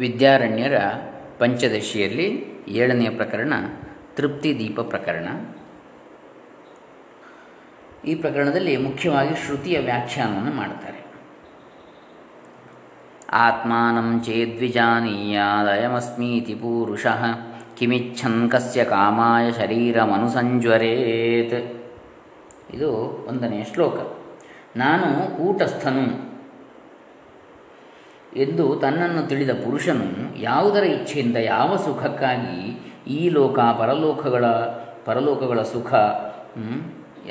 ವಿದ್ಯಾರಣ್ಯರ ಪಂಚದಶಿಯಲ್ಲಿ ಏಳನೆಯ ಪ್ರಕರಣ, ತೃಪ್ತಿ ದೀಪ ಪ್ರಕರಣ. ಈ ಪ್ರಕರಣದಲ್ಲಿ ಮುಖ್ಯವಾಗಿ ಶ್ರುತಿಯ ವ್ಯಾಖ್ಯಾನವನ್ನು ಮಾಡ್ತಾರೆ ಆತ್ಮಾನಂ ಚೇದ್ವಿಜಾನೀಯಾದಯಮಸ್ಮೀತಿ ಪೂರುಷ, ಕಿಮಿಚ್ಛನ್ ಕಸ್ಯ ಕಾಮಾಯ ಶರೀರಮನುಸಂಜ್ವರೇತ್. ಇದು ಒಂದನೆಯ ಶ್ಲೋಕ. ನಾನು ಕೂಟಸ್ಥನು ಎಂದು ತನ್ನನ್ನು ತಿಳಿದ ಪುರುಷನು ಯಾವುದರ ಇಚ್ಛೆಯಿಂದ ಯಾವ ಸುಖಕ್ಕಾಗಿ ಈ ಲೋಕ, ಪರಲೋಕಗಳ ಪರಲೋಕಗಳ ಸುಖ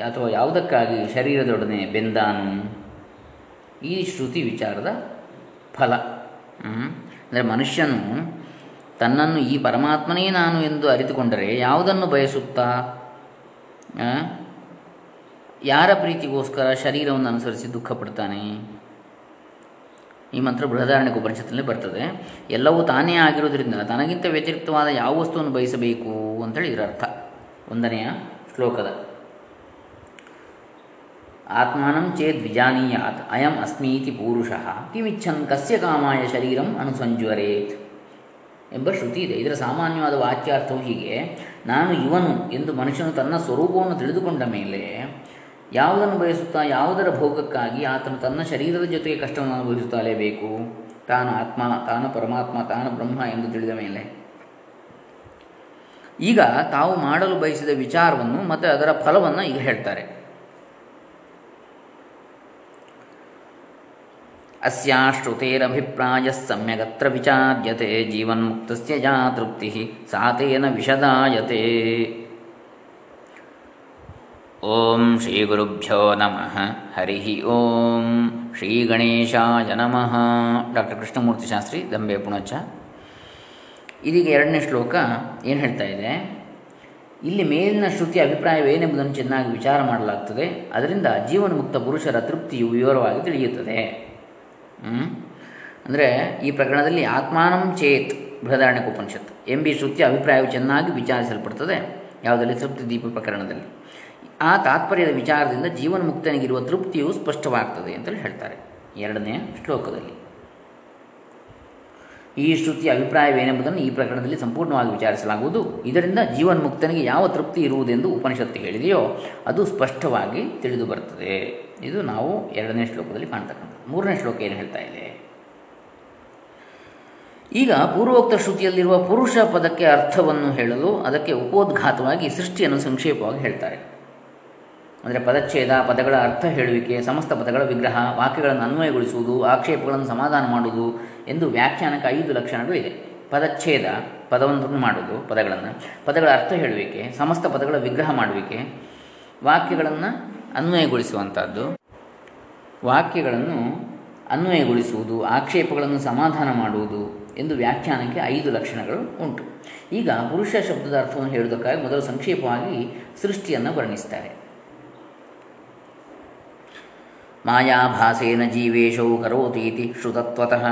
ಅಥವಾ ಯಾವುದಕ್ಕಾಗಿ ಶರೀರದೊಡನೆ ಬೆಂದಾನು? ಈ ಶ್ರುತಿ ವಿಚಾರದ ಫಲ. ಅಂದರೆ ಮನುಷ್ಯನು ತನ್ನನ್ನು ಈ ಪರಮಾತ್ಮನೇ ನಾನು ಎಂದು ಅರಿತುಕೊಂಡರೆ ಯಾವುದನ್ನು ಬಯಸುತ್ತಾ? ಯಾರ ಪ್ರೀತಿಗೋಸ್ಕರ ಶರೀರವನ್ನು ಅನುಸರಿಸಿ ದುಃಖ ಪಡ್ತಾನೆ ಈ ಮಂತ್ರ ಬೃಹದಾರಣ್ಯ ಉಪನಿಷತ್ತಿನಲ್ಲಿ ಬರ್ತದೆ. ಎಲ್ಲವೂ ತಾನೇ ಆಗಿರೋದ್ರಿಂದ ತನಗಿಂತ ವ್ಯತಿರಿಕ್ತವಾದ ಯಾವ ವಸ್ತುವನ್ನು ಬಯಸಬೇಕು ಅಂತೇಳಿ ಇದರ ಅರ್ಥ. ಒಂದನೆಯ ಶ್ಲೋಕದ. ಆತ್ಮಾನಂ ಚೇದ್ ವಿಜಾನೀಯಾತ್, ಅಯಂ ಅಸ್ಮೀತಿ ಪೂರುಷಃ, ಕಿಮಿಚ್ಛನ್ ಕಸ್ಯ ಕಾಮಾಯ ಶರೀರಂ ಅನುಸಂಜ್ವರೇತ್ ಎಂಬ ಶ್ರುತಿ ಇದೆ. ಇದರ ಸಾಮಾನ್ಯವಾದ ವಾಚ್ಯಾರ್ಥವು ಹೀಗೆ, ನಾನು ಇವನು ಎಂದು ಮನುಷ್ಯನು ತನ್ನ ಸ್ವರೂಪವನ್ನು ತಿಳಿದುಕೊಂಡ ಮೇಲೆ ಯಾವುದನ್ನು ಬಯಸುತ್ತಾ ಯಾವುದರ ಭೋಗಕ್ಕಾಗಿ ಆತನು ತನ್ನ ಶರೀರದ ಜೊತೆಗೆ ಕಷ್ಟವನ್ನು ಅನುಭವಿಸುತ್ತಲೇ ಬೇಕು? ತಾನು ಆತ್ಮ, ತಾನು ಪರಮಾತ್ಮ, ತಾನು ಬ್ರಹ್ಮ ಎಂದು ತಿಳಿದ ಮೇಲೆ. ಈಗ ತಾವು ಮಾಡಲು ಬಯಸಿದ ವಿಚಾರವನ್ನು ಮತ್ತು ಅದರ ಫಲವನ್ನು ಈಗ ಹೇಳ್ತಾರೆ. ಅಸ್ಯಾಶ್ರುತೇರಭಿಪ್ರಾಯ ಸಮ್ಯಗತ್ರ ವಿಚಾರ್ಯತೆ, ಜೀವನ್ಮುಕ್ತಸ್ಯ ಯಾ ತೃಪ್ತಿ ಸಾತೇನ ವಿಷದಾಯತೆ. ಓಂ ಶ್ರೀ ಗುರುಭ್ಯೋ ನಮಃ. ಹರಿ ಓಂ ಶ್ರೀ ಗಣೇಶಾಯ ನಮಃ. ಡಾಕ್ಟರ್ ಕೃಷ್ಣಮೂರ್ತಿ ಶಾಸ್ತ್ರಿ, ದಂಬೆ ಪುಣಚ. ಇದೀಗ ಎರಡನೇ ಶ್ಲೋಕ ಏನು ಹೇಳ್ತಾ ಇದೆ? ಇಲ್ಲಿ ಮೇಲಿನ ಶ್ರುತಿ ಅಭಿಪ್ರಾಯವೇನೆಂಬುದನ್ನು ಚೆನ್ನಾಗಿ ವಿಚಾರ ಮಾಡಲಾಗ್ತದೆ. ಅದರಿಂದ ಜೀವನ್ಮುಕ್ತ ಪುರುಷರ ತೃಪ್ತಿಯು ವಿವರವಾಗಿ ತಿಳಿಯುತ್ತದೆ. ಅಂದರೆ ಈ ಪ್ರಕರಣದಲ್ಲಿ ಆತ್ಮಾನಂ ಚೇತ್ ಬೃಹದಾರಣ್ಯ ಉಪನಿಷತ್ ಎಂಬಿ ಶ್ರುತಿಯ ಅಭಿಪ್ರಾಯವು ಚೆನ್ನಾಗಿ ವಿಚಾರಿಸಲ್ಪಡ್ತದೆ. ಯಾವುದರಲ್ಲಿ? ತೃಪ್ತಿ ದೀಪ ಪ್ರಕರಣದಲ್ಲಿ. ಆ ತಾತ್ಪರ್ಯದ ವಿಚಾರದಿಂದ ಜೀವನ್ಮುಕ್ತನಿಗಿರುವ ತೃಪ್ತಿಯು ಸ್ಪಷ್ಟವಾಗ್ತದೆ ಅಂತೇಳಿ ಹೇಳ್ತಾರೆ. ಎರಡನೆಯ ಶ್ಲೋಕದಲ್ಲಿ. ಈ ಶ್ರುತಿಯ ಅಭಿಪ್ರಾಯವೇನೆಂಬುದನ್ನು ಈ ಪ್ರಕರಣದಲ್ಲಿ ಸಂಪೂರ್ಣವಾಗಿ ವಿಚಾರಿಸಲಾಗುವುದು. ಇದರಿಂದ ಜೀವನ್ಮುಕ್ತನಿಗೆ ಯಾವ ತೃಪ್ತಿ ಇರುವುದೆಂದು ಉಪನಿಷತ್ತು ಹೇಳಿದೆಯೋ ಅದು ಸ್ಪಷ್ಟವಾಗಿ ತಿಳಿದು ಬರ್ತದೆ. ಇದು ನಾವು ಎರಡನೇ ಶ್ಲೋಕದಲ್ಲಿ ಕಾಣ್ತಕ್ಕಂಥ ಮೂರನೇ ಶ್ಲೋಕ ಏನು ಹೇಳ್ತಾ ಇದೆ? ಈಗ ಪೂರ್ವೋಕ್ತ ಶ್ರುತಿಯಲ್ಲಿರುವ ಪುರುಷ ಪದಕ್ಕೆ ಅರ್ಥವನ್ನು ಹೇಳಲು ಅದಕ್ಕೆ ಉಪೋದ್ಘಾತವಾಗಿ ಸೃಷ್ಟಿಯನ್ನು ಸಂಕ್ಷೇಪವಾಗಿ ಹೇಳ್ತಾರೆ. ಅಂದರೆ ಪದಚ್ಛೇದ, ಪದಗಳ ಅರ್ಥ ಹೇಳುವಿಕೆ, ಸಮಸ್ತ ಪದಗಳ ವಿಗ್ರಹ, ವಾಕ್ಯಗಳನ್ನು ಅನ್ವಯಗೊಳಿಸುವುದು, ಆಕ್ಷೇಪಗಳನ್ನು ಸಮಾಧಾನ ಮಾಡುವುದು ಎಂದು ವ್ಯಾಖ್ಯಾನಕ್ಕೆ ಐದು ಲಕ್ಷಣಗಳು ಇದೆ. ಪದಚ್ಛೇದ ಪದವನ್ನು ಮಾಡುವುದು, ಪದಗಳನ್ನು. ಪದಗಳ ಅರ್ಥ ಹೇಳುವಿಕೆ, ಸಮಸ್ತ ಪದಗಳ ವಿಗ್ರಹ ಮಾಡುವಿಕೆ, ವಾಕ್ಯಗಳನ್ನು ಅನ್ವಯಗೊಳಿಸುವಂಥದ್ದು ವಾಕ್ಯಗಳನ್ನು ಅನ್ವಯಗೊಳಿಸುವುದು, ಆಕ್ಷೇಪಗಳನ್ನು ಸಮಾಧಾನ ಮಾಡುವುದು ಎಂದು ವ್ಯಾಖ್ಯಾನಕ್ಕೆ ಐದು ಲಕ್ಷಣಗಳು ಉಂಟು. ಈಗ ಪುರುಷ ಶಬ್ದದ ಅರ್ಥವನ್ನು ಹೇಳುವುದಕ್ಕಾಗಿ ಮೊದಲು ಸಂಕ್ಷೇಪವಾಗಿ ಸೃಷ್ಟಿಯನ್ನು ವರ್ಣಿಸ್ತಾರೆ. ಮಾಯಾಭಾಸೇನ ಜೀವೇಶೌ ಕರೋತೀತಿ ಶ್ರುತತ್ವತಃ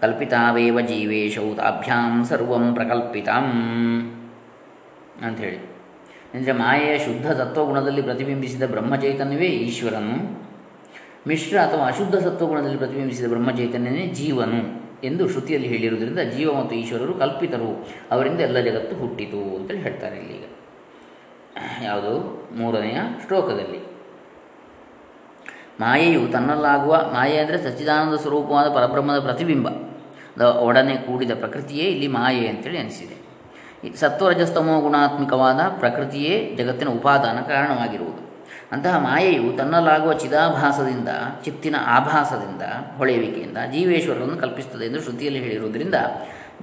ಕಲ್ಪಿತಾವೇವ ಜೀವೇಶೌ ತಾಭ್ಯಾಂ ಸರ್ವಂ ಪ್ರಕಲ್ಪಿತಂ ಅಂಥೇಳಿ. ಅಂದರೆ ಮಾಯೆಯ ಶುದ್ಧ ತತ್ವಗುಣದಲ್ಲಿ ಪ್ರತಿಬಿಂಬಿಸಿದ ಬ್ರಹ್ಮಚೈತನ್ಯವೇ ಈಶ್ವರನು. ಮಿಶ್ರ ಅಥವಾ ಅಶುದ್ಧ ಸತ್ವಗುಣದಲ್ಲಿ ಪ್ರತಿಬಿಂಬಿಸಿದ ಬ್ರಹ್ಮಚೈತನ್ಯನೇ ಜೀವನು ಎಂದು ಶ್ರುತಿಯಲ್ಲಿ ಹೇಳಿರುವುದರಿಂದ ಜೀವ ಮತ್ತು ಈಶ್ವರರು ಕಲ್ಪಿತರು. ಅವರಿಂದ ಎಲ್ಲ ಜಗತ್ತು ಹುಟ್ಟಿತು ಅಂತೇಳಿ ಹೇಳ್ತಾರೆ ಇಲ್ಲಿಗ ಯಾವುದು? ಮೂರನೆಯ ಶ್ಲೋಕದಲ್ಲಿ. ಮಾಯೆಯು ತನ್ನಲ್ಲಾಗುವ, ಮಾಯೆ ಅಂದರೆ ಸಚ್ಚಿದಾನಂದ ಸ್ವರೂಪವಾದ ಪರಬ್ರಹ್ಮದ ಪ್ರತಿಬಿಂಬ. ಒಡನೆ ಕೂಡಿದ ಪ್ರಕೃತಿಯೇ ಇಲ್ಲಿ ಮಾಯೆ ಅಂತೇಳಿ ಅನಿಸಿದೆ ಸತ್ವರಜಸ್ತಮೋ ಗುಣಾತ್ಮಕವಾದ ಪ್ರಕೃತಿಯೇ ಜಗತ್ತಿನ ಉಪಾದಾನ ಕಾರಣವಾಗಿರುವುದು. ಅಂತಹ ಮಾಯೆಯು ತನ್ನಲ್ಲಾಗುವ ಚಿದಾಭಾಸದಿಂದ, ಚಿತ್ತಿನ ಆಭಾಸದಿಂದ, ಹೊಳೆಯುವಿಕೆಯಿಂದ, ಜೀವೇಶ್ವರರನ್ನು ಕಲ್ಪಿಸುತ್ತದೆ ಎಂದು ಶ್ರುತಿಯಲ್ಲಿ ಹೇಳಿರುವುದರಿಂದ,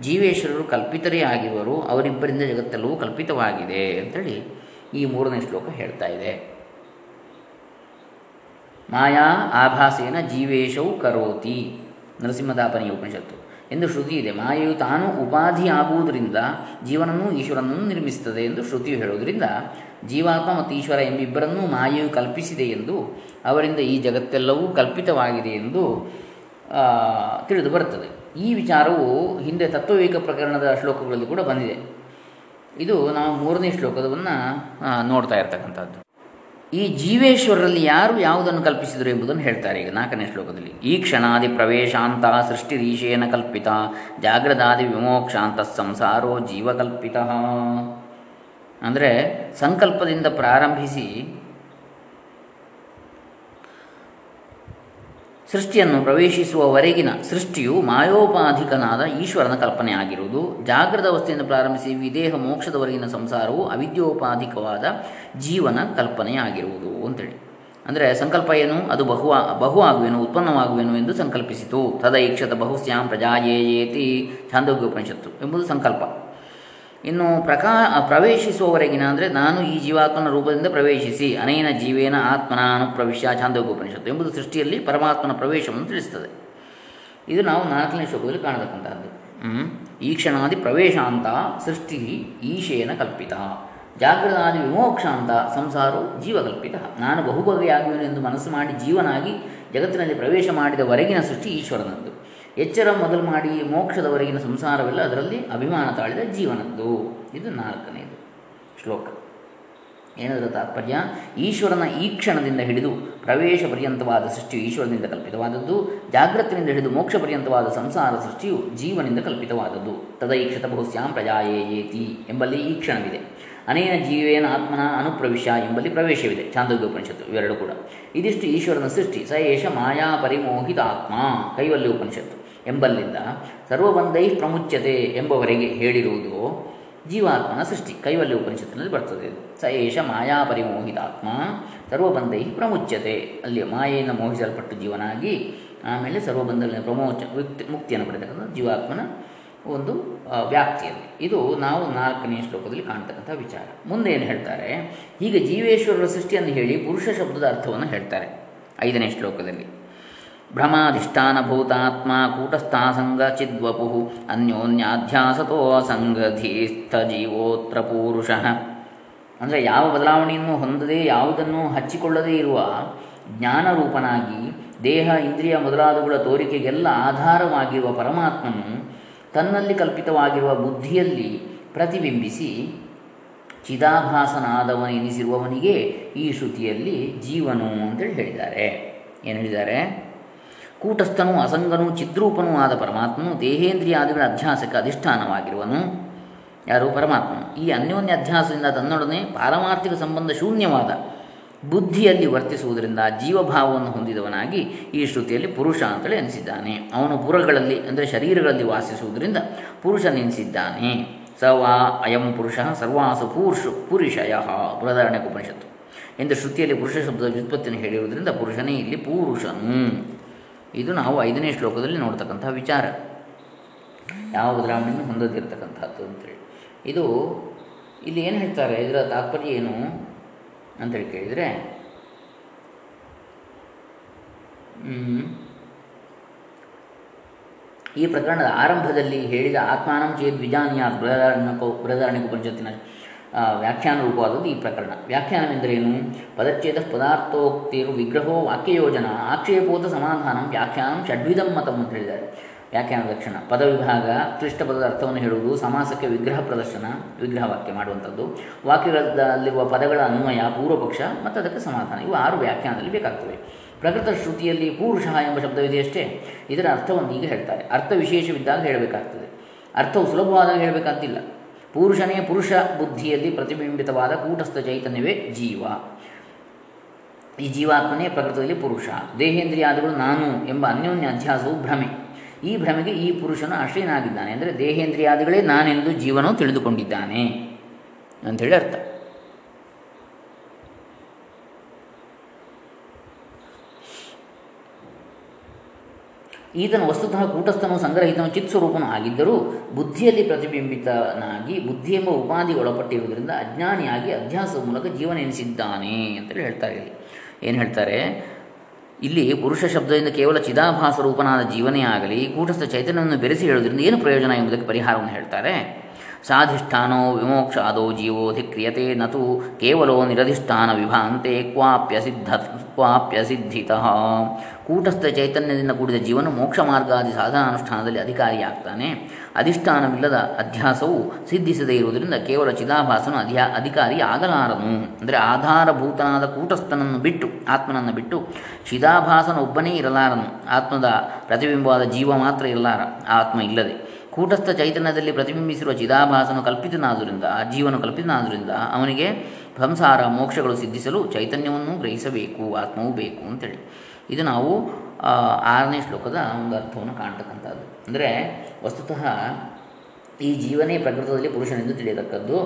ಜೀವೇಶ್ವರರು ಕಲ್ಪಿತರೇ ಆಗಿರುವರು, ಅವರಿಬ್ಬರಿಂದ ಜಗತ್ತೆಲ್ಲವೂ ಕಲ್ಪಿತವಾಗಿದೆ ಅಂತೇಳಿ ಈ ಮೂರನೇ ಶ್ಲೋಕ ಹೇಳ್ತಾ ಇದೆ. ಮಾಯಾ ಆಭಾಸೇನ ಜೀವೇಶವು ಕರೋತಿ. ನರಸಿಂಹದಾಪನಿಯ ಉಪನಿಷತ್ತು. ಎಂದು ಶ್ರುತಿ ಇದೆ. ಮಾಯೆಯು ತಾನು ಉಪಾಧಿ ಆಗುವುದರಿಂದ ಜೀವನನ್ನು ಈಶ್ವರನನ್ನು ನಿರ್ಮಿಸುತ್ತದೆ ಎಂದು ಶ್ರುತಿಯು ಹೇಳುವುದರಿಂದ ಜೀವಾತ್ಮ ಮತ್ತು ಈಶ್ವರ ಎಂಬಿಬ್ಬರನ್ನೂ ಮಾಯೆಯು ಕಲ್ಪಿಸಿದೆ ಎಂದು ಅವರಿಂದ ಈ ಜಗತ್ತೆಲ್ಲವೂ ಕಲ್ಪಿತವಾಗಿದೆ ಎಂದು ತಿಳಿದು ಬರುತ್ತದೆ. ಈ ವಿಚಾರವು ಹಿಂದೆ ತತ್ವವೇಕ ಪ್ರಕರಣದ ಶ್ಲೋಕಗಳಲ್ಲಿ ಕೂಡ ಬಂದಿದೆ. ಇದು ನಾವು ಮೂರನೇ ಶ್ಲೋಕದವನ್ನು ನೋಡ್ತಾ ಇರ್ತಕ್ಕಂಥದ್ದು. ಈ ಜೀವೇಶ್ವರರಲ್ಲಿ ಯಾರು ಯಾವುದನ್ನು ಕಲ್ಪಿಸಿದರು ಎಂಬುದನ್ನು ಹೇಳ್ತಾರೆ ಈಗ ನಾಲ್ಕನೇ ಶ್ಲೋಕದಲ್ಲಿ. ಈ ಕ್ಷಣಾದಿ ಪ್ರವೇಶಾಂತ ಸೃಷ್ಟಿರೀಶೇನ ಕಲ್ಪಿತ, ಜಾಗ್ರದಾದಿ ವಿಮೋಕ್ಷಾಂತ ಸಂಸಾರೋ ಜೀವಕಲ್ಪಿತ. ಅಂದರೆ ಸಂಕಲ್ಪದಿಂದ ಪ್ರಾರಂಭಿಸಿ ಸೃಷ್ಟಿಯನ್ನು ಪ್ರವೇಶಿಸುವವರೆಗಿನ ಸೃಷ್ಟಿಯು ಮಾಯೋಪಾಧಿಕನಾದ ಈಶ್ವರನ ಕಲ್ಪನೆ ಆಗಿರುವುದು ಜಾಗೃತ ಅವಸ್ಥೆಯನ್ನು ಪ್ರಾರಂಭಿಸಿ ವಿದೇಹ ಮೋಕ್ಷದವರೆಗಿನ ಸಂಸಾರವು ಅವಿದ್ಯೋಪಾಧಿಕವಾದ ಜೀವನ ಕಲ್ಪನೆಯಾಗಿರುವುದು ಅಂತೇಳಿ. ಅಂದರೆ ಸಂಕಲ್ಪ ಏನು? ಅದು ಬಹು ಬಹು ಆಗುವೆನು ಉತ್ಪನ್ನವಾಗುವೆನು ಎಂದು ಸಂಕಲ್ಪಿಸಿತು. ತದೈಕ್ಷತ ಬಹುಸ್ಯಾಂ ಪ್ರಜಾಯೇಯೇತಿ ಛಾಂದೋಗ್ಯೋಪನಿಷತ್ತು ಎಂಬುದು ಸಂಕಲ್ಪ. ಇನ್ನು ಪ್ರಕಾ ಪ್ರವೇಶಿಸುವವರೆಗಿನ ಅಂದರೆ ನಾನು ಈ ಜೀವಾತ್ಮನ ರೂಪದಿಂದ ಪ್ರವೇಶಿಸಿ ಅನೇನ ಜೀವೇನ ಆತ್ಮನಾನು ಪ್ರವೇಶ ಛಾಂದೋಗೋಪನಿಷತ್ತು ಎಂಬುದು ಸೃಷ್ಟಿಯಲ್ಲಿ ಪರಮಾತ್ಮನ ಪ್ರವೇಶವನ್ನು ತಿಳಿಸ್ತದೆ ಇದು ನಾವು ನಾಲ್ಕನೇ ಶ್ಲೋಕದಲ್ಲಿ ಕಾಣತಕ್ಕಂಥದ್ದು ಈ ಕ್ಷಣಾದಿ ಪ್ರವೇಶಾಂತ ಸೃಷ್ಟಿ ಈಶೇನ ಕಲ್ಪಿತ. ಜಾಗೃತಾದಿ ವಿಮೋಕ್ಷಾಂತ ಸಂಸಾರವು ಜೀವಕಲ್ಪಿತ. ನಾನು ಬಹುಬಗೆಯಾಗುವೆನು ಎಂದು ಮನಸ್ಸು ಮಾಡಿ ಜೀವನಾಗಿ ಜಗತ್ತಿನಲ್ಲಿ ಪ್ರವೇಶ ಮಾಡಿದವರೆಗಿನ ಸೃಷ್ಟಿ ಈಶ್ವರನದ್ದು. ಎಚ್ಚರ ಮೊದಲು ಮಾಡಿ ಮೋಕ್ಷದವರೆಗಿನ ಸಂಸಾರವೆಲ್ಲ ಅದರಲ್ಲಿ ಅಭಿಮಾನ ತಾಳಿದ ಜೀವನದ್ದು. ಇದು ನಾಲ್ಕನೆಯದು ಶ್ಲೋಕ. ಏನದರ ತಾತ್ಪರ್ಯ? ಈಶ್ವರನ ಈ ಕ್ಷಣದಿಂದ ಹಿಡಿದು ಪ್ರವೇಶ ಪರ್ಯಂತವಾದ ಸೃಷ್ಟಿಯು ಈಶ್ವರನಿಂದ ಕಲ್ಪಿತವಾದದ್ದು. ಜಾಗ್ರತಿನಿಂದ ಹಿಡಿದು ಮೋಕ್ಷ ಪರ್ಯಂತವಾದ ಸಂಸಾರ ಸೃಷ್ಟಿಯು ಜೀವನಿಂದ ಕಲ್ಪಿತವಾದದ್ದು. ತದೈಕ್ಷತ ಬಹುಸ್ಯಾಂ ಪ್ರಜಾಯೇಯೇತಿ ಎಂಬಲ್ಲಿ ಈ ಕ್ಷಣವಿದೆ. ಅನೇನ ಜೀವೇನ ಆತ್ಮನ ಅನುಪ್ರವಿಶ ಎಂಬಲ್ಲಿ ಪ್ರವೇಶವಿದೆ. ಚಾಂದೋಗ್ಯೋಪನಿಷತ್ತು ಇವೆರಡು ಕೂಡ. ಇದಿಷ್ಟು ಈಶ್ವರನ ಸೃಷ್ಟಿ. ಸ ಏಷ ಮಾಯಾ ಪರಿಮೋಹಿತ ಆತ್ಮ ಕೈವಲ್ಯ ಉಪನಿಷತ್ತು ಎಂಬಲ್ಲಿಂದ ಸರ್ವಬಂಧೈ ಪ್ರಮುಚ್ಯತೆ ಎಂಬವರೆಗೆ ಹೇಳಿರುವುದು ಜೀವಾತ್ಮನ ಸೃಷ್ಟಿ, ಕೈವಲ್ಯ ಉಪನಿಷತ್ತಿನಲ್ಲಿ ಬರ್ತದೆ. ಇದು ಸ ಏಷ ಮಾಯಾ ಪರಿಮೋಹಿತಾತ್ಮ ಸರ್ವಬಂಧೈ ಪ್ರಮುಚ್ಯತೆ. ಅಲ್ಲಿ ಮಾಯೆಯಿಂದ ಮೋಹಿಸಲ್ಪಟ್ಟು ಜೀವನಾಗಿ, ಆಮೇಲೆ ಸರ್ವಬಂಧಗಳಿಂದ ಪ್ರಮೋಚ, ಮುಕ್ತಿ, ಮುಕ್ತಿಯನ್ನು ಪಡೆತಕ್ಕಂಥ ಜೀವಾತ್ಮನ ಒಂದು ವ್ಯಾಪ್ತಿಯಲ್ಲಿ. ಇದು ನಾವು ನಾಲ್ಕನೇ ಶ್ಲೋಕದಲ್ಲಿ ಕಾಣ್ತಕ್ಕಂಥ ವಿಚಾರ. ಮುಂದೆ ಏನು ಹೇಳ್ತಾರೆ? ಹೀಗೆ ಜೀವೇಶ್ವರರ ಸೃಷ್ಟಿಯನ್ನು ಹೇಳಿ ಪುರುಷ ಶಬ್ದದ ಅರ್ಥವನ್ನು ಹೇಳ್ತಾರೆ ಐದನೇ ಶ್ಲೋಕದಲ್ಲಿ. ಭ್ರಮಾಧಿಷ್ಠಾನಭೂತಾತ್ಮ ಕೂಟಸ್ಥಾಸಂಗ ಚಿದ್ವಪು ಅನ್ಯೋನ್ಯಾಧ್ಯಾಸತೋ ಅಸಂಗಧೀಸ್ಥ ಜೀವೋತ್ರ ಪೂರುಷ ಅಂದರೆ ಯಾವ ಬದಲಾವಣೆಯನ್ನು ಹೊಂದದೆ ಯಾವುದನ್ನು ಹಚ್ಚಿಕೊಳ್ಳದೇ ಇರುವ ಜ್ಞಾನರೂಪನಾಗಿ ದೇಹ, ಇಂದ್ರಿಯ ಮೊದಲಾದವುಗಳ ತೋರಿಕೆಗೆಲ್ಲ ಆಧಾರವಾಗಿರುವ ಪರಮಾತ್ಮನು ತನ್ನಲ್ಲಿ ಕಲ್ಪಿತವಾಗಿರುವ ಬುದ್ಧಿಯಲ್ಲಿ ಪ್ರತಿಬಿಂಬಿಸಿ ಚಿದಾಭಾಸನಾದವನೆನಿಸಿರುವವನಿಗೆ ಈ ಶ್ರುತಿಯಲ್ಲಿ ಜೀವನು ಅಂತೇಳಿ ಹೇಳಿದ್ದಾರೆ. ಏನು ಹೇಳಿದ್ದಾರೆ? ಕೂಟಸ್ಥನೂ ಅಸಂಗನೂ ಚಿದ್ರೂಪನೂ ಆದ ಪರಮಾತ್ಮನು ದೇಹೇಂದ್ರಿಯಾದಿಗಳ ಅಧ್ಯಾಸಕ್ಕೆ ಅಧಿಷ್ಠಾನವಾಗಿರುವನು. ಯಾರು? ಪರಮಾತ್ಮನು. ಈ ಅನ್ಯೋನ್ಯ ಅಧ್ಯಾಸದಿಂದ ತನ್ನೊಡನೆ ಪಾರಮಾರ್ಥಿಕ ಸಂಬಂಧ ಶೂನ್ಯವಾದ ಬುದ್ಧಿಯಲ್ಲಿ ವರ್ತಿಸುವುದರಿಂದ ಜೀವಭಾವವನ್ನು ಹೊಂದಿದವನಾಗಿ ಈ ಶ್ರುತಿಯಲ್ಲಿ ಪುರುಷ ಅಂತೇಳಿ ಎನಿಸಿದ್ದಾನೆ. ಅವನು ಪುರಗಳಲ್ಲಿ, ಅಂದರೆ ಶರೀರಗಳಲ್ಲಿ ವಾಸಿಸುವುದರಿಂದ ಪುರುಷನೆನಿಸಿದ್ದಾನೆ. ಸ ವಾ ಅಯಂ ಪುರುಷ ಸರ್ವಾಸು ಪುರುಷು ಪುರುಷಯ ಬೃಹದಾರಣ್ಯ ಉಪನಿಷತ್ತು. ಎಂದು ಶ್ರುತಿಯಲ್ಲಿ ಪುರುಷ ಶಬ್ದದ ವ್ಯುತ್ಪತ್ತಿಯನ್ನು ಹೇಳಿರುವುದರಿಂದ ಪುರುಷನೇ ಇಲ್ಲಿ ಪುರುಷನು. ಇದು ನಾವು ಐದನೇ ಶ್ಲೋಕದಲ್ಲಿ ನೋಡ್ತಕ್ಕಂಥ ವಿಚಾರ. ಯಾವ ಬದಲಾವಣೆಯನ್ನು ಹೊಂದದಿರ್ತಕ್ಕಂಥದ್ದು ಅಂತೇಳಿ. ಇದು ಇಲ್ಲಿ ಏನು ಹೇಳ್ತಾರೆ? ಇದರ ತಾತ್ಪರ್ಯ ಏನು ಅಂತೇಳಿ ಕೇಳಿದರೆ ಈ ಪ್ರಕರಣದ ಆರಂಭದಲ್ಲಿ ಹೇಳಿದ ಆತ್ಮಾನಂ ಚೇತ್ ವಿಜಾನಿಯಾತ್ ಉಪನಿಷತ್ತಿನ ವ್ಯಾಖ್ಯಾನ ರೂಪವಾದದ್ದು ಈ ಪ್ರಕರಣ. ವ್ಯಾಖ್ಯಾನವೆಂದರೇನು? ಪದಚ್ಛೇದ ಪದಾರ್ಥೋಕ್ತಿರು ವಿಗ್ರಹೋ ವಾಕ್ಯಯೋಜನ ಆಕ್ಷೇಪೋತ ಸಮಾಧಾನಂ ವ್ಯಾಖ್ಯಾನ ಷಡ್ವಿಧಂ ಮತಂ ಅಂತ ಹೇಳಿದ್ದಾರೆ. ವ್ಯಾಖ್ಯಾನ ಲಕ್ಷಣ. ಪದವಿಭಾಗ ಕ್ಲಿಷ್ಟ ಪದದ ಅರ್ಥವನ್ನು ಹೇಳುವುದು ಸಮಾಸಕ್ಕೆ ವಿಗ್ರಹ ಪ್ರದರ್ಶನ, ವಿಗ್ರಹ ವಾಕ್ಯ ಮಾಡುವಂಥದ್ದು. ವಾಕ್ಯಗಳಲ್ಲಿರುವ ಪದಗಳ ಅನ್ವಯ, ಪೂರ್ವಪಕ್ಷ ಮತ್ತು ಅದಕ್ಕೆ ಸಮಾಧಾನ. ಇವು ಆರು ವ್ಯಾಖ್ಯಾನದಲ್ಲಿ ಬೇಕಾಗ್ತವೆ. ಪ್ರಕೃತ ಶ್ರುತಿಯಲ್ಲಿ ಪುರುಷ ಎಂಬ ಶಬ್ದವಿದೆಯಷ್ಟೇ ಇದರ ಅರ್ಥವನ್ನು ಈಗ ಹೇಳ್ತಾರೆ. ಅರ್ಥ ವಿಶೇಷವಿದ್ದಾಗ ಹೇಳಬೇಕಾಗ್ತದೆ. ಅರ್ಥವು ಸುಲಭವಾದಾಗ ಹೇಳಬೇಕಾದ್ದಿಲ್ಲ. ಪುರುಷನೇ ಪುರುಷ ಬುದ್ಧಿಯಲ್ಲಿ ಪ್ರತಿಬಿಂಬಿತವಾದ ಕೂಟಸ್ಥ ಚೈತನ್ಯವೇ ಜೀವ. ಈ ಜೀವಾತ್ಮನೇ ಪ್ರಕೃತದಲ್ಲಿ ಪುರುಷ. ದೇಹೇಂದ್ರಿಯಾದಿಗಳು ನಾನು ಎಂಬ ಅನ್ಯೋನ್ಯ ಅಧ್ಯಾಸವು ಭ್ರಮೆ. ಈ ಭ್ರಮೆಗೆ ಈ ಪುರುಷನು ಆಶ್ರಯನಾಗಿದ್ದಾನೆ. ಅಂದರೆ ದೇಹೇಂದ್ರಿಯಾದಿಗಳೇ ನಾನೆಂದು ಜೀವನವು ತಿಳಿದುಕೊಂಡಿದ್ದಾನೆ. ಅಂಥೇಳಿ ಅರ್ಥ. ಈತನು ವಸ್ತುತಃ ಕೂಟಸ್ಥನು ಸಂಗ್ರಹಿತನು ಚಿತ್ಸ್ವರೂಪನು ಆಗಿದ್ದರೂ ಬುದ್ಧಿಯಲ್ಲಿ ಪ್ರತಿಬಿಂಬಿತನಾಗಿ ಬುದ್ಧಿ ಎಂಬ ಉಪಾಧಿಗೆ ಒಳಪಟ್ಟಿರುವುದರಿಂದ ಅಜ್ಞಾನಿಯಾಗಿ ಅಧ್ಯಾಸದ ಮೂಲಕ ಜೀವನ ಎನಿಸಿದ್ದಾನೆ ಅಂತೇಳಿ ಹೇಳ್ತಾರೆ ಇಲ್ಲಿ. ಏನು ಹೇಳ್ತಾರೆ? ಇಲ್ಲಿ ಪುರುಷ ಶಬ್ದದಿಂದ ಕೇವಲ ಚಿದಾಭಾಸ ರೂಪನಾದ ಜೀವನೇ ಆಗಲಿ, ಕೂಟಸ್ಥ ಚೈತನ್ಯವನ್ನು ಬೆರೆಸಿ ಹೇಳುವುದರಿಂದ ಏನು ಪ್ರಯೋಜನ ಎಂಬುದಕ್ಕೆ ಪರಿಹಾರವನ್ನು ಹೇಳ್ತಾರೆ. ಸಾಧಿಷ್ಠಾನೋ ವಿಮೋಕ್ಷಾದೋ ಜೀವೋಧಿಕ್ರಿಯತೆ ನತು ಕೇವಲೋ ನಿರಧಿಷ್ಠಾನ ವಿಭಾಂತೆ ಕ್ವಾಪ್ಯಸಿದ್ಧ ಕ್ವಾಪ್ಯಸಿದ್ಧಿತಃ ಕೂಟಸ್ಥ ಚೈತನ್ಯದಿಂದ ಕೂಡಿದ ಜೀವನ ಮೋಕ್ಷ ಮಾರ್ಗಾದಿ ಸಾಧನಾನುಷ್ಠಾನದಲ್ಲಿ ಅಧಿಕಾರಿಯಾಗ್ತಾನೆ. ಅಧಿಷ್ಠಾನವಿಲ್ಲದ ಅಧ್ಯಾಸವು ಸಿದ್ಧಿಸದೇ ಇರುವುದರಿಂದ ಕೇವಲ ಚಿದಾಭಾಸನು ಅಧ್ಯಾ ಅಧಿಕಾರಿ ಆಗಲಾರನು ಅಂದರೆ ಆಧಾರಭೂತನಾದ ಕೂಟಸ್ಥನನ್ನು ಬಿಟ್ಟು, ಆತ್ಮನನ್ನು ಬಿಟ್ಟು ಚಿದಾಭಾಸನ ಒಬ್ಬನೇ ಇರಲಾರನು. ಆತ್ಮದ ಪ್ರತಿಬಿಂಬವಾದ ಜೀವ ಮಾತ್ರ ಇರಲಾರ ಆತ್ಮ ಇಲ್ಲದೆ. ಕೂಟಸ್ಥ ಚೈತನ್ಯದಲ್ಲಿ ಪ್ರತಿಬಿಂಬಿಸಿರುವ ಚಿದಾಭಾಸನು ಕಲ್ಪಿತನಾದುದರಿಂದ ಜೀವನು ಕಲ್ಪಿತನಾದುದರಿಂದ ಅವನಿಗೆ ಸಂಸಾರ ಮೋಕ್ಷಗಳು ಸಿದ್ಧಿಸಲು ಚೈತನ್ಯವನ್ನು ಗ್ರಹಿಸಬೇಕು, ಆತ್ಮವೂ ಬೇಕು ಅಂತೇಳಿ. ಇದು ನಾವು ಆರನೇ ಶ್ಲೋಕದ ಒಂದು ಅರ್ಥವನ್ನು ಕಾಣ್ತಕ್ಕಂಥದ್ದು. ಅಂದರೆ, ವಸ್ತುತಃ ಈ ಜೀವನೇ ಪ್ರಕೃತದಲ್ಲಿ ಪುರುಷನೆಂದು ತಿಳಿಯತಕ್ಕದ್ದು.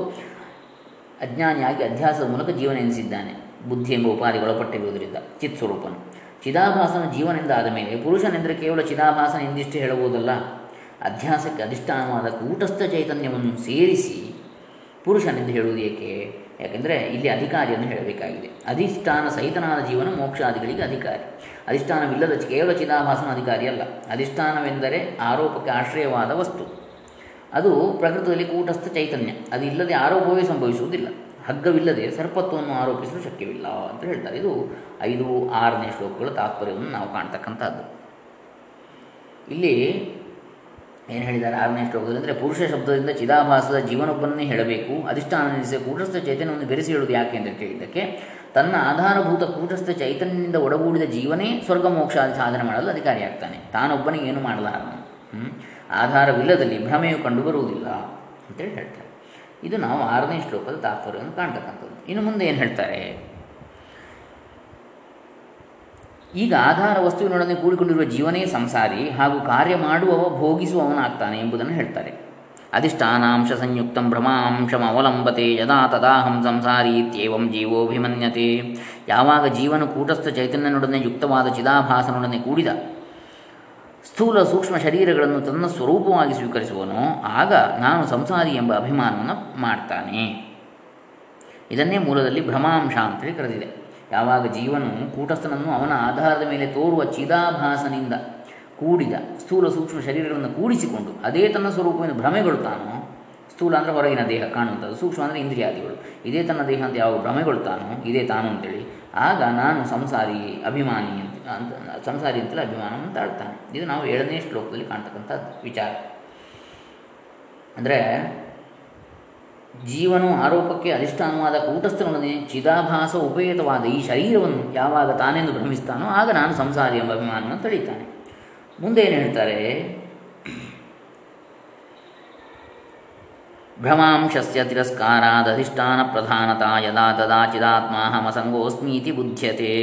ಅಜ್ಞಾನಿಯಾಗಿ ಅಧ್ಯಾಸದ ಮೂಲಕ ಜೀವನ ಎನಿಸಿದ್ದಾನೆ. ಬುದ್ಧಿ ಎಂಬ ಉಪಾಧಿಗೊಳಪಟ್ಟಿರುವುದರಿಂದ ಚಿತ್ ಸ್ವರೂಪನು. ಚಿದಾಭಾಸನ ಜೀವನದಿಂದ ಮೇಲೆ ಪುರುಷನೆಂದರೆ ಕೇವಲ ಚಿದಾಭಾಸನ ಎಂದಿಷ್ಟೇ ಹೇಳುವುದಲ್ಲ ಅಧ್ಯಾಸಕ್ಕೆ ಅಧಿಷ್ಠಾನವಾದ ಕೂಟಸ್ಥ ಚೈತನ್ಯವನ್ನು ಸೇರಿಸಿ ಪುರುಷನೆಂದು ಹೇಳುವುದು ಏಕೆ? ಯಾಕೆಂದರೆ ಇಲ್ಲಿ ಅಧಿಕಾರಿಯನ್ನು ಹೇಳಬೇಕಾಗಿದೆ. ಅಧಿಷ್ಠಾನ ಸಹಿತನಾದ ಜೀವನ ಮೋಕ್ಷಾದಿಗಳಿಗೆ ಅಧಿಕಾರಿ. ಅಧಿಷ್ಠಾನವಿಲ್ಲದ ಕೇವಲ ಚಿದಾಭಾಸನ ಅಧಿಕಾರಿ ಅಲ್ಲ. ಅಧಿಷ್ಠಾನವೆಂದರೆ ಆರೋಪಕ್ಕೆ ಆಶ್ರಯವಾದ ವಸ್ತು. ಅದು ಪ್ರಕೃತದಲ್ಲಿ ಕೂಟಸ್ಥ ಚೈತನ್ಯ. ಅದು ಇಲ್ಲದೆ ಆರೋಪವೇ ಸಂಭವಿಸುವುದಿಲ್ಲ. ಹಗ್ಗವಿಲ್ಲದೆ ಸರ್ಪತ್ವವನ್ನು ಆರೋಪಿಸಲು ಶಕ್ಯವಿಲ್ಲ ಅಂತ ಹೇಳ್ತಾರೆ. ಇದು ಐದು, ಆರನೇ ಶ್ಲೋಕಗಳ ತಾತ್ಪರ್ಯವನ್ನು ನಾವು ಕಾಣ್ತಕ್ಕಂಥದ್ದು. ಇಲ್ಲಿ ಏನು ಹೇಳಿದ್ದಾರೆ? ಆರನೇ ಶ್ಲೋಕದಲ್ಲಿ ಅಂದರೆ ಪುರುಷ ಶಬ್ದದಿಂದ ಚಿದಾಭಾಸದ ಜೀವನೊಬ್ಬನನ್ನೇ ಹೇಳಬೇಕು. ಅಧಿಷ್ಠಾನ ನಿಲ್ಲಿಸಿ ಕೂಟಸ್ಥ ಚೈತನ್ಯವನ್ನು ಬೆರೆಸಿ ಹೇಳುವುದು ಯಾಕೆ ಅಂತ ಕೇಳಿದ್ದಕ್ಕೆ ತನ್ನ ಆಧಾರಭೂತ ಕೂಟಸ್ಥ ಚೈತನ್ಯದಿಂದ ಒಡಗೂಡಿದ ಜೀವನೇ ಸ್ವರ್ಗ ಮೋಕ್ಷ ಸಾಧನೆ ಮಾಡಲು ಅಧಿಕಾರಿಯಾಗ್ತಾನೆ ತಾನೊಬ್ಬನಿಗೆ ಏನು ಮಾಡಲಾರನು ಆಧಾರವಿಲ್ಲದಲ್ಲಿ ಭ್ರಮೆಯು ಕಂಡುಬರುವುದಿಲ್ಲ ಅಂತೇಳಿ ಹೇಳ್ತಾರೆ. ಇದು ನಾವು ಆರನೇ ಶ್ಲೋಕದ ತಾತ್ಪರ್ಯವನ್ನು ಕಾಣ್ತಕ್ಕಂಥದ್ದು. ಇನ್ನು ಮುಂದೆ ಏನು ಹೇಳ್ತಾರೆ? ಈಗ ಆಧಾರ ವಸ್ತುವಿನೊಡನೆ ಕೂಡಿಕೊಂಡಿರುವ ಜೀವನೇ ಸಂಸಾರಿ ಹಾಗೂ ಕಾರ್ಯ ಮಾಡುವವ ಭೋಗಿಸುವವನಾಗ್ತಾನೆ ಎಂಬುದನ್ನು ಹೇಳ್ತಾರೆ. ಅಧಿಷ್ಠಾನಾಂಶ ಸಂಯುಕ್ತ ಭ್ರಮಾಂಶಂ ಅವಲಂಬತೆ ಯದಾ ತದಾಹಂ ಸಂಸಾರಿ ಇತ್ಯೇವಂ ಜೀವೋಭಿಮನ್ಯತೆ. ಯಾವಾಗ ಜೀವನ ಕೂಟಸ್ಥ ಚೈತನ್ಯನೊಡನೆ ಯುಕ್ತವಾದ ಚಿದಾಭಾಸನೊಡನೆ ಕೂಡಿದ ಸ್ಥೂಲ ಸೂಕ್ಷ್ಮ ಶರೀರಗಳನ್ನು ತನ್ನ ಸ್ವರೂಪವಾಗಿ ಸ್ವೀಕರಿಸುವನೋ, ಆಗ ನಾನು ಸಂಸಾರಿ ಎಂಬ ಅಭಿಮಾನವನ್ನು ಮಾಡ್ತಾನೆ. ಇದನ್ನೇ ಮೂಲದಲ್ಲಿ ಭ್ರಮಾಂಶ ಅಂತೇಳಿ ಕರೆದಿದೆ. ಯಾವಾಗ ಜೀವನು ಕೂಟಸ್ಥನನ್ನು ಅವನ ಆಧಾರದ ಮೇಲೆ ತೋರುವ ಚಿದಾಭಾಸನಿಂದ ಕೂಡಿದ ಸ್ಥೂಲ ಸೂಕ್ಷ್ಮ ಶರೀರಗಳನ್ನು ಕೂಡಿಸಿಕೊಂಡು ಅದೇ ತನ್ನ ಸ್ವರೂಪವನ್ನು ಭ್ರಮೆಗೊಳ್ತಾನೋ, ಸ್ಥೂಲ ಅಂದರೆ ಹೊರಗಿನ ದೇಹ ಕಾಣುವಂಥದ್ದು, ಸೂಕ್ಷ್ಮ ಅಂದರೆ ಇಂದ್ರಿಯಾದಿಗಳು, ಇದೇ ತನ್ನ ದೇಹ ಅಂತ ಯಾವ ಭ್ರಮೆಗೊಳ್ತಾನೋ, ಇದೇ ತಾನು ಅಂತೇಳಿ, ಆಗ ನಾನು ಸಂಸಾರಿ ಅಭಿಮಾನಿ ಅಂತ ಅಂತ, ಸಂಸಾರಿ ಅಂತಲೇ ಅಭಿಮಾನವನ್ನು ತಾಳ್ತಾನೆ ಇದು ನಾವು ಏಳನೇ ಶ್ಲೋಕದಲ್ಲಿ ಕಾಣ್ತಕ್ಕಂಥ ವಿಚಾರ. ಅಂದರೆ ಜೀವನು ಆರೋಪಕ್ಕೆ ಅಧಿಷ್ಠಾನವಾದ ಕೂಟಸ್ಥನೊಡನೆ ಚಿದಾಭಾಸ ಉಪೇತವಾದ ಈ ಶರೀರವನ್ನು ಯಾವಾಗ ತಾನೆಂದು ಭ್ರಮಿಸ್ತಾನೋ ಆಗ ನಾನು ಸಂಸಾರಿ ಎಂಬ ಅಭಿಮಾನವನ್ನು ತಳೀತಾನೆ ಮುಂದೆ ಏನು ಹೇಳ್ತಾರೆ? ಭ್ರಮಾಂಶಸ್ಯ ತಿರಸ್ಕಾರಾದಧಿಷ್ಠಾನ ಪ್ರಧಾನತಾ ಯದಾ ತದಾ ಚಿದಾತ್ಮಾಹಮಸಂಗೋಸ್ಮೀತಿ ಬುದ್ಧ್ಯತೆ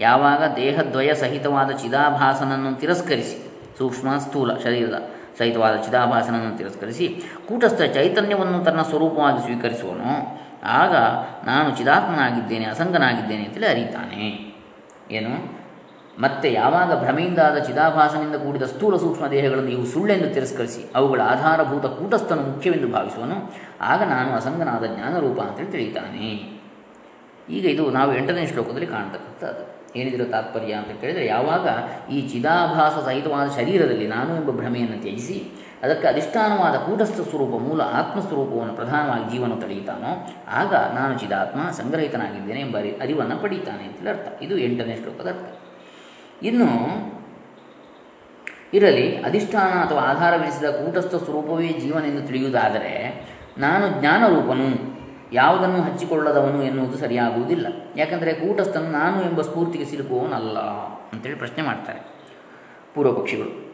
ಯಾವಾಗ ದೇಹದ್ವಯ ಸಹಿತವಾದ ಚಿದಾಭಾಸನನ್ನು ತಿರಸ್ಕರಿಸಿ, ಸೂಕ್ಷ್ಮ ಸ್ಥೂಲ ಶರೀರದ ಸಹಿತವಾದ ಚಿದಾಭಾಸನನ್ನು ತಿರಸ್ಕರಿಸಿ ಕೂಟಸ್ಥ ಚೈತನ್ಯವನ್ನು ತನ್ನ ಸ್ವರೂಪವಾಗಿ ಸ್ವೀಕರಿಸುವನು. ಆಗ ನಾನು ಚಿದಾತ್ಮನಾಗಿದ್ದೇನೆ, ಅಸಂಗನಾಗಿದ್ದೇನೆ ಅಂತೇಳಿ ಅರಿತಾನೆ ಏನು? ಮತ್ತೆ ಯಾವಾಗ ಭ್ರಮೆಯಿಂದಾದ ಚಿದಾಭಾಸನಿಂದ ಕೂಡಿದ ಸ್ಥೂಲ ಸೂಕ್ಷ್ಮ ದೇಹಗಳನ್ನು ಇವು ಸುಳ್ಳೆಂದು ತಿರಸ್ಕರಿಸಿ ಅವುಗಳ ಆಧಾರಭೂತ ಕೂಟಸ್ಥನು ಮುಖ್ಯವೆಂದು ಭಾವಿಸುವನು, ಆಗ ನಾನು ಅಸಂಗನಾದ ಜ್ಞಾನರೂಪ ಅಂತೇಳಿ ತಿಳಿತಾನೆ ಈಗ ಇದು ನಾವು ಎಂಟನೇ ಶ್ಲೋಕದಲ್ಲಿ ಕಾಣ್ತಕ್ಕಂಥದ್ದು. ಏನಿದಿರೋ ತಾತ್ಪರ್ಯ ಅಂತ ಕೇಳಿದರೆ ಯಾವಾಗ ಈ ಚಿದಾಭಾಸ ಸಹಿತವಾದ ಶರೀರದಲ್ಲಿ ನಾನು ಎಂಬ ಭ್ರಮೆಯನ್ನು ತ್ಯಜಿಸಿ ಅದಕ್ಕೆ ಅಧಿಷ್ಠಾನವಾದ ಕೂಟಸ್ಥ ಸ್ವರೂಪ ಮೂಲ ಆತ್ಮಸ್ವರೂಪವನ್ನು ಪ್ರಧಾನವಾಗಿ ಜೀವನ ತಡೆಯುತ್ತಾನೋ, ಆಗ ನಾನು ಚಿದಾತ್ಮ ಸಂಗ್ರಹಿತನಾಗಿದ್ದೇನೆ ಎಂಬ ಅರಿವನ್ನು ಪಡೀತಾನೆ ಅಂತೇಳಿ ಅರ್ಥ. ಇದು ಎಂಟನೇ ಶ್ಲೋಕದ ಅರ್ಥ. ಇನ್ನು ಇರಲಿ, ಅಧಿಷ್ಠಾನ ಅಥವಾ ಆಧಾರವೆನಿಸಿದ ಕೂಟಸ್ಥ ಸ್ವರೂಪವೇ ಜೀವನೆಂದು ತಿಳಿಯುವುದಾದರೆ, ನಾನು ಜ್ಞಾನರೂಪನು ಯಾವುದನ್ನು ಹಚ್ಚಿಕೊಳ್ಳದವನು ಎನ್ನುವುದು ಸರಿಯಾಗುವುದಿಲ್ಲ. ಯಾಕಂದರೆ ಕೂಟಸ್ಥನು ನಾನು ಎಂಬ ಸ್ಫೂರ್ತಿಗೆ ಸಿಲುಕುವವನಲ್ಲ ಅಂತೇಳಿ ಪ್ರಶ್ನೆ ಮಾಡ್ತಾರೆ ಪೂರ್ವ ಪಕ್ಷಿಗಳು.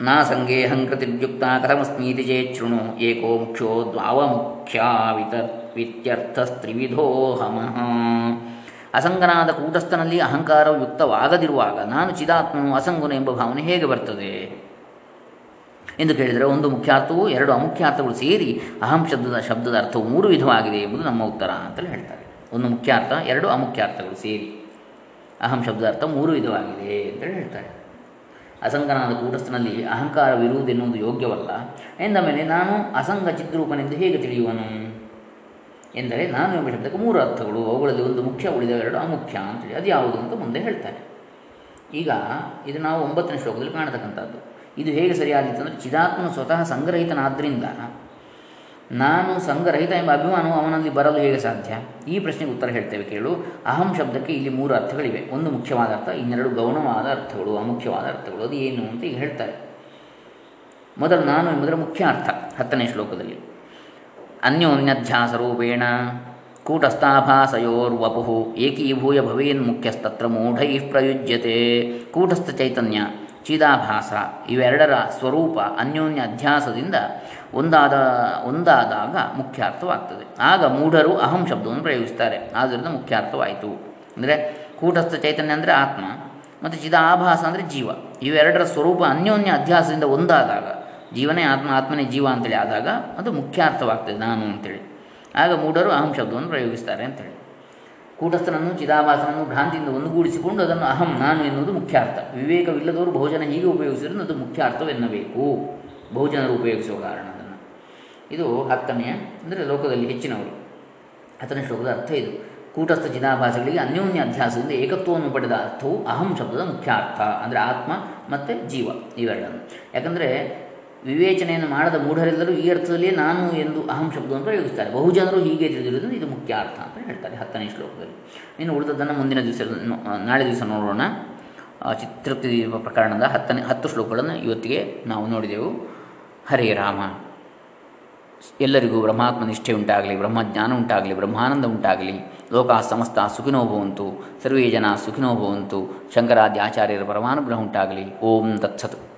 ನಾ ಸಂಗೇ ಕೃತಿರ್ಯುಕ್ತ ಕಥಮಸ್ಮೀತಿ ಚೇಚ್ಛೃಣು ಏಕೋ ಮುಖ್ಯೋ ದ್ವಾವಮುಖ್ಯ ವಿತ ವಿತ್ಯರ್ಥಸ್ತ್ರಿವಿಧೋಹಮಃ ಅಸಂಗನಾದ ಕೂಟಸ್ಥನಲ್ಲಿ ಅಹಂಕಾರವು ಯುಕ್ತವಾಗದಿರುವಾಗ ನಾನು ಚಿದಾತ್ಮನು ಅಸಂಗನು ಎಂಬ ಭಾವನೆ ಹೇಗೆ ಬರ್ತದೆ? ಎಂದು ಕೇಳಿದರೆ ಒಂದು ಮುಖ್ಯಾರ್ಥವು ಎರಡು ಅಮುಖ್ಯಾರ್ಥಗಳು ಸೇರಿ ಅಹಂ ಶಬ್ದದ ಶಬ್ದದ ಅರ್ಥವು ಮೂರು ವಿಧವಾಗಿದೆ ಎಂಬುದು ನಮ್ಮ ಉತ್ತರ ಅಂತಲೇ ಹೇಳ್ತಾರೆ. ಒಂದು ಮುಖ್ಯಾರ್ಥ, ಎರಡು ಅಮುಖ್ಯಾರ್ಥಗಳು ಸೇರಿ ಅಹಂ ಶಬ್ದ ಅರ್ಥ ಮೂರು ವಿಧವಾಗಿದೆ ಅಂತೇಳಿ ಹೇಳ್ತಾರೆ. ಅಸಂಗನಾದ ಕೂಟಸ್ಥನಲ್ಲಿ ಅಹಂಕಾರವಿರುವುದೆನ್ನುವುದು ಯೋಗ್ಯವಲ್ಲ. ಎಂದ ಮೇಲೆ ನಾನು ಅಸಂಗ ಚಿದ್ರೂಪನೆಂದು ಹೇಗೆ ತಿಳಿಯುವನು? ಎಂದರೆ ನಾನು ಎಂಬ ಶಬ್ದಕ್ಕೆ ಮೂರು ಅರ್ಥಗಳು. ಅವುಗಳಲ್ಲಿ ಒಂದು ಮುಖ್ಯ, ಉಳಿದ ಎರಡು ಅಮುಖ್ಯ ಅಂತೇಳಿ ಅದು ಯಾವುದು ಅಂತ ಮುಂದೆ ಹೇಳ್ತಾರೆ. ಈಗ ಇದು ನಾವು ಒಂಬತ್ತನೇ ಶ್ಲೋಕದಲ್ಲಿ ಕಾಣತಕ್ಕಂಥದ್ದು. ಇದು ಹೇಗೆ ಸರಿಯಾದೀತು ಅಂದರೆ ಚಿದಾತ್ಮನು ಸ್ವತಃ ಸಂಗ್ರಹಿತನಾದ್ದರಿಂದ ನಾನು ಸಂಗ್ರಹಿತ ಎಂಬ ಅಭಿಮಾನವು ಅವನಲ್ಲಿ ಬರಲು ಹೇಗೆ ಸಾಧ್ಯ? ಈ ಪ್ರಶ್ನೆಗೆ ಉತ್ತರ ಹೇಳ್ತೇವೆ, ಕೇಳು. ಅಹಂ ಶಬ್ದಕ್ಕೆ ಇಲ್ಲಿ ಮೂರು ಅರ್ಥಗಳಿವೆ. ಒಂದು ಮುಖ್ಯವಾದ ಅರ್ಥ, ಇನ್ನೆರಡು ಗೌಣವಾದ ಅರ್ಥಗಳು, ಅಮುಖ್ಯವಾದ ಅರ್ಥಗಳು, ಅದು ಏನು ಅಂತ ಈಗ ಹೇಳ್ತಾರೆ. ಮೊದಲು ನಾನು ಎಂಬುದರ ಮುಖ್ಯ ಅರ್ಥ, ಹತ್ತನೇ ಶ್ಲೋಕದಲ್ಲಿ. ಅನ್ಯೋನ್ಯಧ್ಯಾಸರೂಪೇಣ ಕೂಟಸ್ಥಾಭಾಸಯೋರ್ವಪು ಏಕೀಭೂಯ ಭವೇನ್ ಮುಖ್ಯಸ್ತತ್ರ ಮೂಢೈ ಪ್ರಯುಜ್ಯತೆ. ಕೂಟಸ್ಥ ಚೈತನ್ಯ ಚಿದಾಭಾಸ ಇವೆರಡರ ಸ್ವರೂಪ ಅನ್ಯೋನ್ಯ ಅಧ್ಯಾಸದಿಂದ ಒಂದಾದ, ಒಂದಾದಾಗ ಮುಖ್ಯಾರ್ಥವಾಗ್ತದೆ. ಆಗ ಮೂಢರು ಅಹಂ ಶಬ್ದವನ್ನು ಪ್ರಯೋಗಿಸ್ತಾರೆ. ಆದ್ದರಿಂದ ಮುಖ್ಯಾರ್ಥವಾಯಿತು. ಅಂದರೆ ಕೂಟಸ್ಥ ಚೈತನ್ಯ ಅಂದರೆ ಆತ್ಮ, ಮತ್ತು ಚಿದಾಭಾಸ ಅಂದರೆ ಜೀವ. ಇವೆರಡರ ಸ್ವರೂಪ ಅನ್ಯೋನ್ಯ ಅಧ್ಯಾಸದಿಂದ ಒಂದಾದಾಗ, ಜೀವನೇ ಆತ್ಮ, ಆತ್ಮನೇ ಜೀವ ಅಂತೇಳಿ ಆದಾಗ ಅದು ಮುಖ್ಯಾರ್ಥವಾಗ್ತದೆ ನಾನು ಅಂತೇಳಿ. ಆಗ ಮೂಢರು ಅಹಂ ಶಬ್ದವನ್ನು ಪ್ರಯೋಗಿಸ್ತಾರೆ ಅಂತೇಳಿ. ಕೂಟಸ್ಥನನ್ನು, ಚಿದಾಭಾಸನನ್ನು, ಭ್ರಾಂತಿಯಿಂದ ಒಂದುಗೂಡಿಸಿಕೊಂಡು ಅದನ್ನು ಅಹಂ, ನಾನು ಎನ್ನುವುದು ಮುಖ್ಯಾರ್ಥ ವಿವೇಕವಿಲ್ಲದವರು ಬಹುಜನ ಹೀಗೆ ಉಪಯೋಗಿಸಿದ್ರೂ ಅದು ಮುಖ್ಯ ಅರ್ಥವೆನ್ನಬೇಕು. ಬಹುಜನರು ಉಪಯೋಗಿಸುವ ಕಾರಣ ಅದನ್ನು. ಇದು ಹತ್ತನೆಯ, ಅಂದರೆ ಲೋಕದಲ್ಲಿ ಹೆಚ್ಚಿನವರು. ಹತ್ತನೇ ಶ್ಲೋಕದ ಅರ್ಥ ಇದು. ಕೂಟಸ್ಥ ಚಿದಾಭಾಸಗಳಿಗೆ ಅನ್ಯೋನ್ಯ ಅಧ್ಯಾಸದಿಂದ ಏಕತ್ವವನ್ನು ಪಡೆದ ಅರ್ಥವು ಅಹಂ ಶಬ್ದದ ಮುಖ್ಯ ಅರ್ಥ, ಅಂದರೆ ಆತ್ಮ ಮತ್ತು ಜೀವ ಇವೆರಡನ್ನು. ಯಾಕಂದರೆ ವಿವೇಚನೆಯನ್ನು ಮಾಡದ ಮೂಢರೆಲ್ಲರೂ ಈ ಅರ್ಥದಲ್ಲಿಯೇ ನಾನು ಎಂದು ಅಹಂ ಶಬ್ದವನ್ನು ಪ್ರಯೋಗಿಸ್ತಾರೆ ಬಹುಜನರು ಹೀಗೆ ತಿಳಿದಿರುವುದು ಇದು ಮುಖ್ಯ ಅರ್ಥ ಅಂತ ಹೇಳ್ತಾರೆ ಹತ್ತನೇ ಶ್ಲೋಕದಲ್ಲಿ. ಇನ್ನು ಉಳಿದದ್ದನ್ನು ಮುಂದಿನ ದಿವಸ ನಾಳೆ ದಿವಸ ನೋಡೋಣ. ಚಿತ್ರಪ್ತಿ ಪ್ರಕರಣದ ಹತ್ತನೇ, ಹತ್ತು ಶ್ಲೋಕಗಳನ್ನು ಇವತ್ತಿಗೆ ನಾವು ನೋಡಿದೆವು. ಹರೇ ರಾಮ. ಎಲ್ಲರಿಗೂ ಬ್ರಹ್ಮಾತ್ಮ ನಿಷ್ಠೆ ಉಂಟಾಗಲಿ, ಬ್ರಹ್ಮಜ್ಞಾನ ಉಂಟಾಗಲಿ, ಬ್ರಹ್ಮಾನಂದ ಉಂಟಾಗಲಿ. ಲೋಕ ಸಮಸ್ತ ಸುಖಿನೋ ಭವಂತು. ಸರ್ವೇ ಜನ ಸುಖಿನೋ ಭವಂತು. ಶಂಕರಾದ್ಯ ಆಚಾರ್ಯರ ಪರಮಾನುಗ್ರಹ ಉಂಟಾಗಲಿ. ಓಂ ತತ್ಸತ್.